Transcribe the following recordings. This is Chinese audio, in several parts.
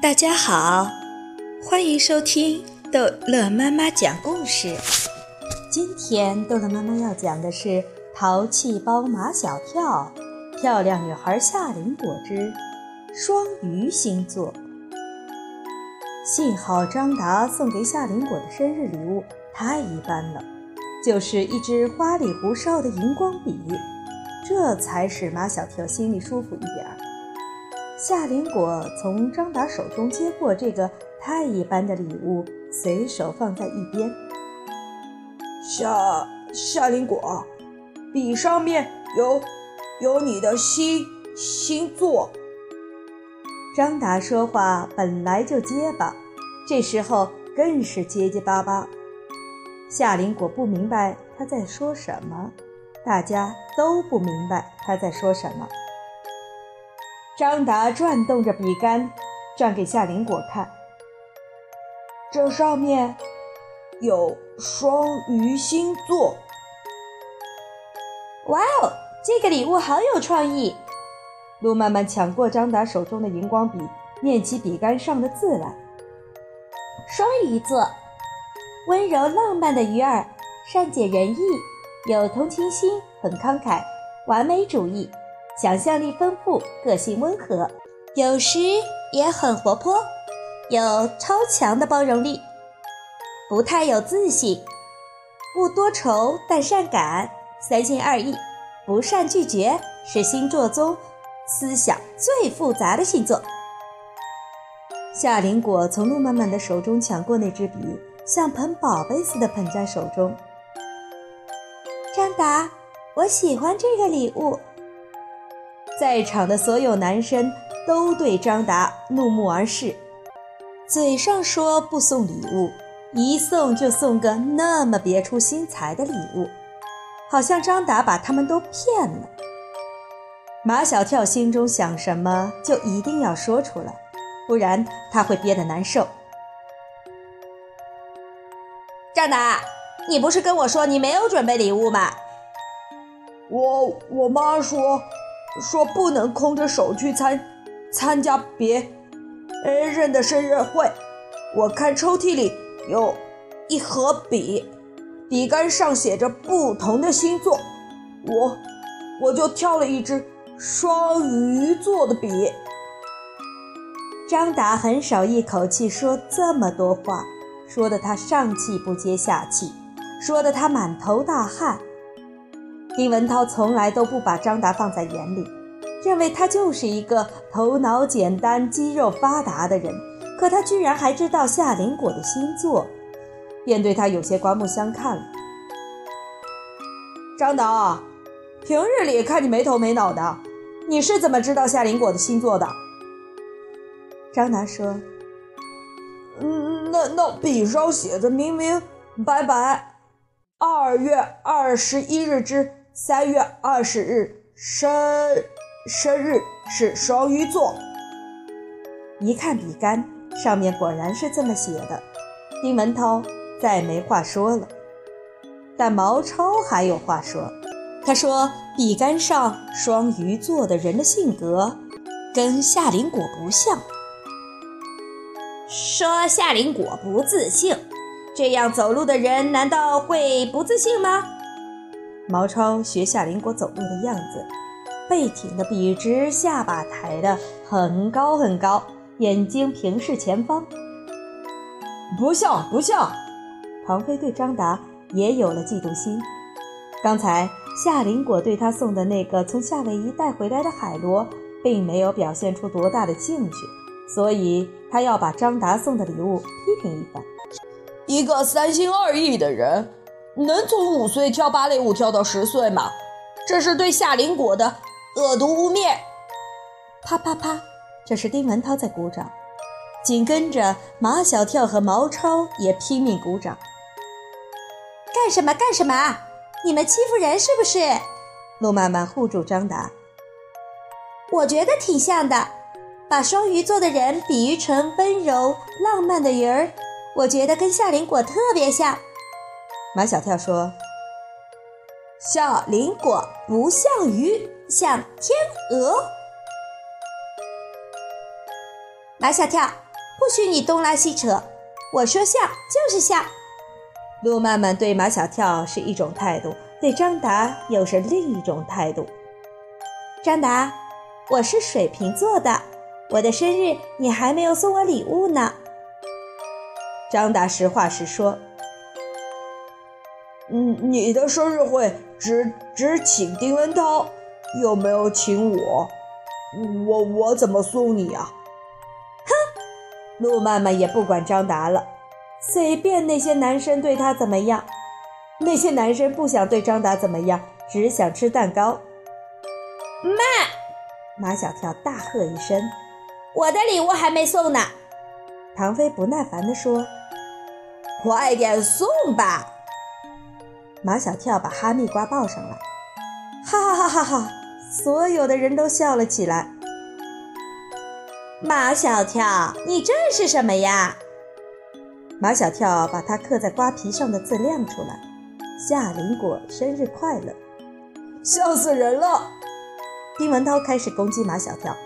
大家好，欢迎收听逗乐妈妈讲故事。今天逗乐妈妈要讲的是《淘气包马小跳》，漂亮女孩夏林果之双鱼星座。幸好张达送给夏林果的生日礼物太一般了，就是一支花里胡哨的荧光笔，这才使马小跳心里舒服一点儿。夏林果从张达手中接过这个太一般的礼物，随手放在一边。夏夏林果，笔上面有有你的星星座。张达说话本来就结巴，这时候更是结结巴巴。夏林果不明白他在说什么，大家都不明白他在说什么。张达转动着笔杆，转给夏林果看。这上面有双鱼星座。哇哦，这个礼物好有创意！路曼曼抢过张达手中的荧光笔，念起笔杆上的字来。双鱼座，温柔浪漫的鱼儿，善解人意，有同情心，很慷慨，完美主义。想象力丰富，个性温和，有时也很活泼，有超强的包容力，不太有自信，不多愁但善感，三心二意，不善拒绝，是星座中思想最复杂的星座。夏林果从陆曼曼的手中抢过那支笔，像捧宝贝似的捧在手中。张达，我喜欢这个礼物。在场的所有男生都对张达怒目而视，嘴上说不送礼物，一送就送个那么别出心裁的礼物，好像张达把他们都骗了。马小跳心中想什么，就一定要说出来，不然他会憋得难受。张达，你不是跟我说你没有准备礼物吗？我我妈说。说不能空着手去参参加别人的生日会。我看抽屉里有一盒笔，笔杆上写着不同的星座，我我就挑了一支双鱼座的笔。张达很少一口气说这么多话，说的他上气不接下气，说的他满头大汗。丁文涛从来都不把张达放在眼里，认为他就是一个头脑简单、肌肉发达的人。可他居然还知道夏林果的星座，便对他有些刮目相看了。张达，平日里看你没头没脑的，你是怎么知道夏林果的星座的？张达说：“嗯，那那笔上写的明明白白，二月二十一日之。”三月二十日生生日是双鱼座。一看笔杆上面果然是这么写的，丁文涛再没话说了。但毛超还有话说，他说笔杆上双鱼座的人的性格跟夏林果不像，说夏林果不自信，这样走路的人难道会不自信吗？毛超学夏林果走路的样子，背挺得笔直，下巴抬得很高很高，眼睛平视前方。不像不像。唐飞对张达也有了嫉妒心。刚才夏林果对他送的那个从夏威夷带回来的海螺，并没有表现出多大的兴趣，所以他要把张达送的礼物批评一番。一个三心二意的人。能从五岁跳芭蕾舞跳到十岁吗？这是对夏林果的恶毒污蔑！啪啪啪，这是丁文涛在鼓掌，紧跟着马小跳和毛超也拼命鼓掌。干什么干什么？你们欺负人是不是？陆曼曼护住张达。我觉得挺像的，把双鱼座的人比喻成温柔浪漫的鱼儿，我觉得跟夏林果特别像。马小跳说：“小林果不像鱼，像天鹅。”马小跳，不许你东拉西扯。我说像就是像。路曼曼对马小跳是一种态度，对张达又是另一种态度。张达，我是水瓶座的，我的生日你还没有送我礼物呢。张达实话实说：“嗯，你的生日会只只请丁文涛，又没有请我？我我怎么送你啊？”哼，陆曼曼也不管张达了。随便那些男生对他怎么样，那些男生不想对张达怎么样，只想吃蛋糕。妈！马小跳大喝一声：“我的礼物还没送呢！”唐飞不耐烦地说：“快点送吧！”马小跳把哈密瓜抱上来，哈哈哈哈哈！所有的人都笑了起来。马小跳，你这是什么呀？马小跳把他刻在瓜皮上的字亮出来：“夏林果生日快乐！”笑死人了！丁文涛开始攻击马小跳：“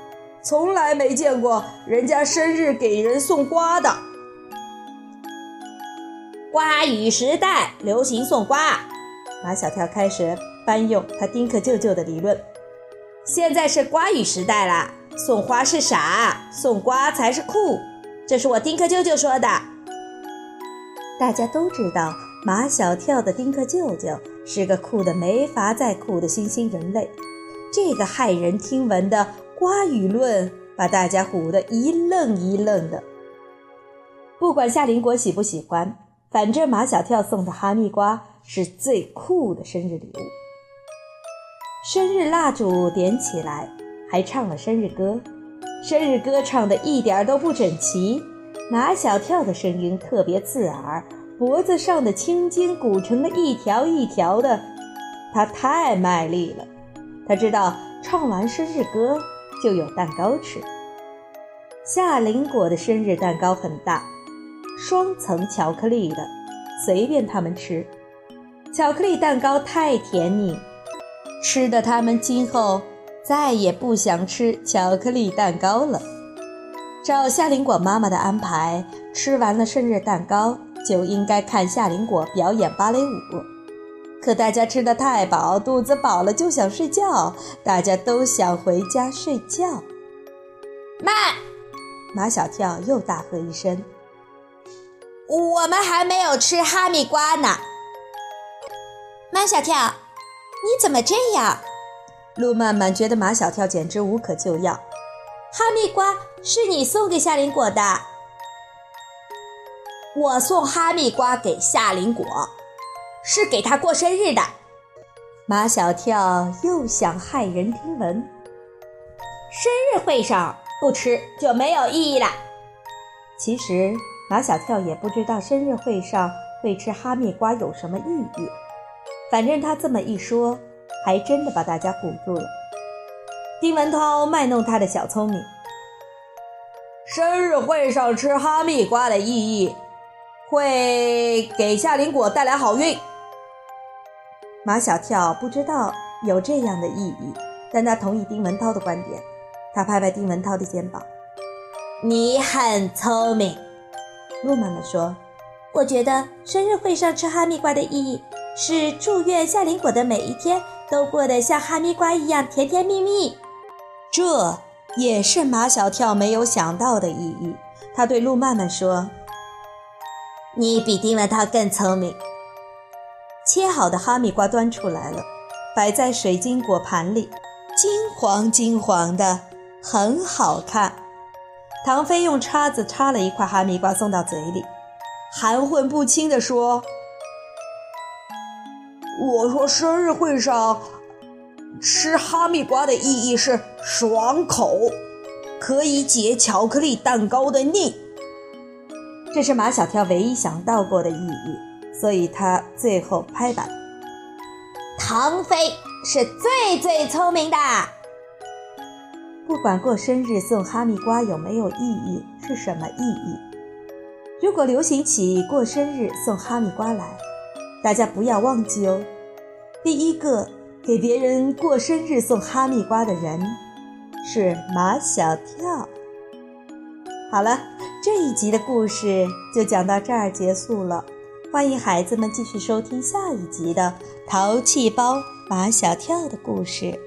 从来没见过人家生日给人送瓜的。”瓜语时代流行送瓜，马小跳开始搬用他丁克舅舅的理论：“现在是瓜语时代啦，送花是傻，送瓜才是酷。”这是我丁克舅舅说的。大家都知道，马小跳的丁克舅舅是个酷的没法再酷的新兴人类。这个骇人听闻的瓜语论，把大家唬得一愣一愣的。不管夏林果喜不喜欢，反正马小跳送的哈密瓜是最酷的生日礼物。生日蜡烛点起来，还唱了生日歌。生日歌唱的一点都不整齐。马小跳的声音特别刺耳，脖子上的青筋鼓成了一条一条的，他太卖力了。他知道唱完生日歌就有蛋糕吃。夏林果的生日蛋糕很大，双层巧克力的，随便他们吃。巧克力蛋糕太甜腻，吃的他们今后再也不想吃巧克力蛋糕了。照夏林果妈妈的安排，吃完了生日蛋糕就应该看夏林果表演芭蕾舞。可大家吃的太饱，肚子饱了就想睡觉，大家都想回家睡觉。慢！马小跳又大喝一声：“我们还没有吃哈密瓜呢！”马小跳，你怎么这样？陆曼曼觉得马小跳简直无可救药。哈密瓜是你送给夏林果的，我送哈密瓜给夏林果，是给他过生日的。马小跳又想骇人听闻，生日会上不吃就没有意义了。其实马小跳也不知道生日会上会吃哈密瓜有什么意义，反正他这么一说，还真的把大家唬住了。丁文涛卖弄他的小聪明。生日会上吃哈密瓜的意义，会给夏林果带来好运。马小跳不知道有这样的意义，但他同意丁文涛的观点。他拍拍丁文涛的肩膀：“你很聪明。”陆妈妈说：“我觉得生日会上吃哈密瓜的意义是祝愿夏林果的每一天都过得像哈密瓜一样甜甜蜜蜜。”这也是马小跳没有想到的意义。他对陆曼曼说：“你比丁文涛更聪明。”切好的哈密瓜端出来了，摆在水晶果盘里，金黄金黄的，很好看。唐飞用叉子插了一块哈密瓜送到嘴里，含混不清地说：“我说生日会上。”吃哈密瓜的意义是爽口，可以解巧克力蛋糕的腻。这是马小跳唯一想到过的意义，所以他最后拍板：唐飞是最最聪明的。不管过生日送哈密瓜有没有意义，是什么意义？如果流行起过生日送哈密瓜来，大家不要忘记哦。第一个。给别人过生日送哈密瓜的人是马小跳。好了，这一集的故事就讲到这儿结束了，欢迎孩子们继续收听下一集的《淘气包马小跳》的故事。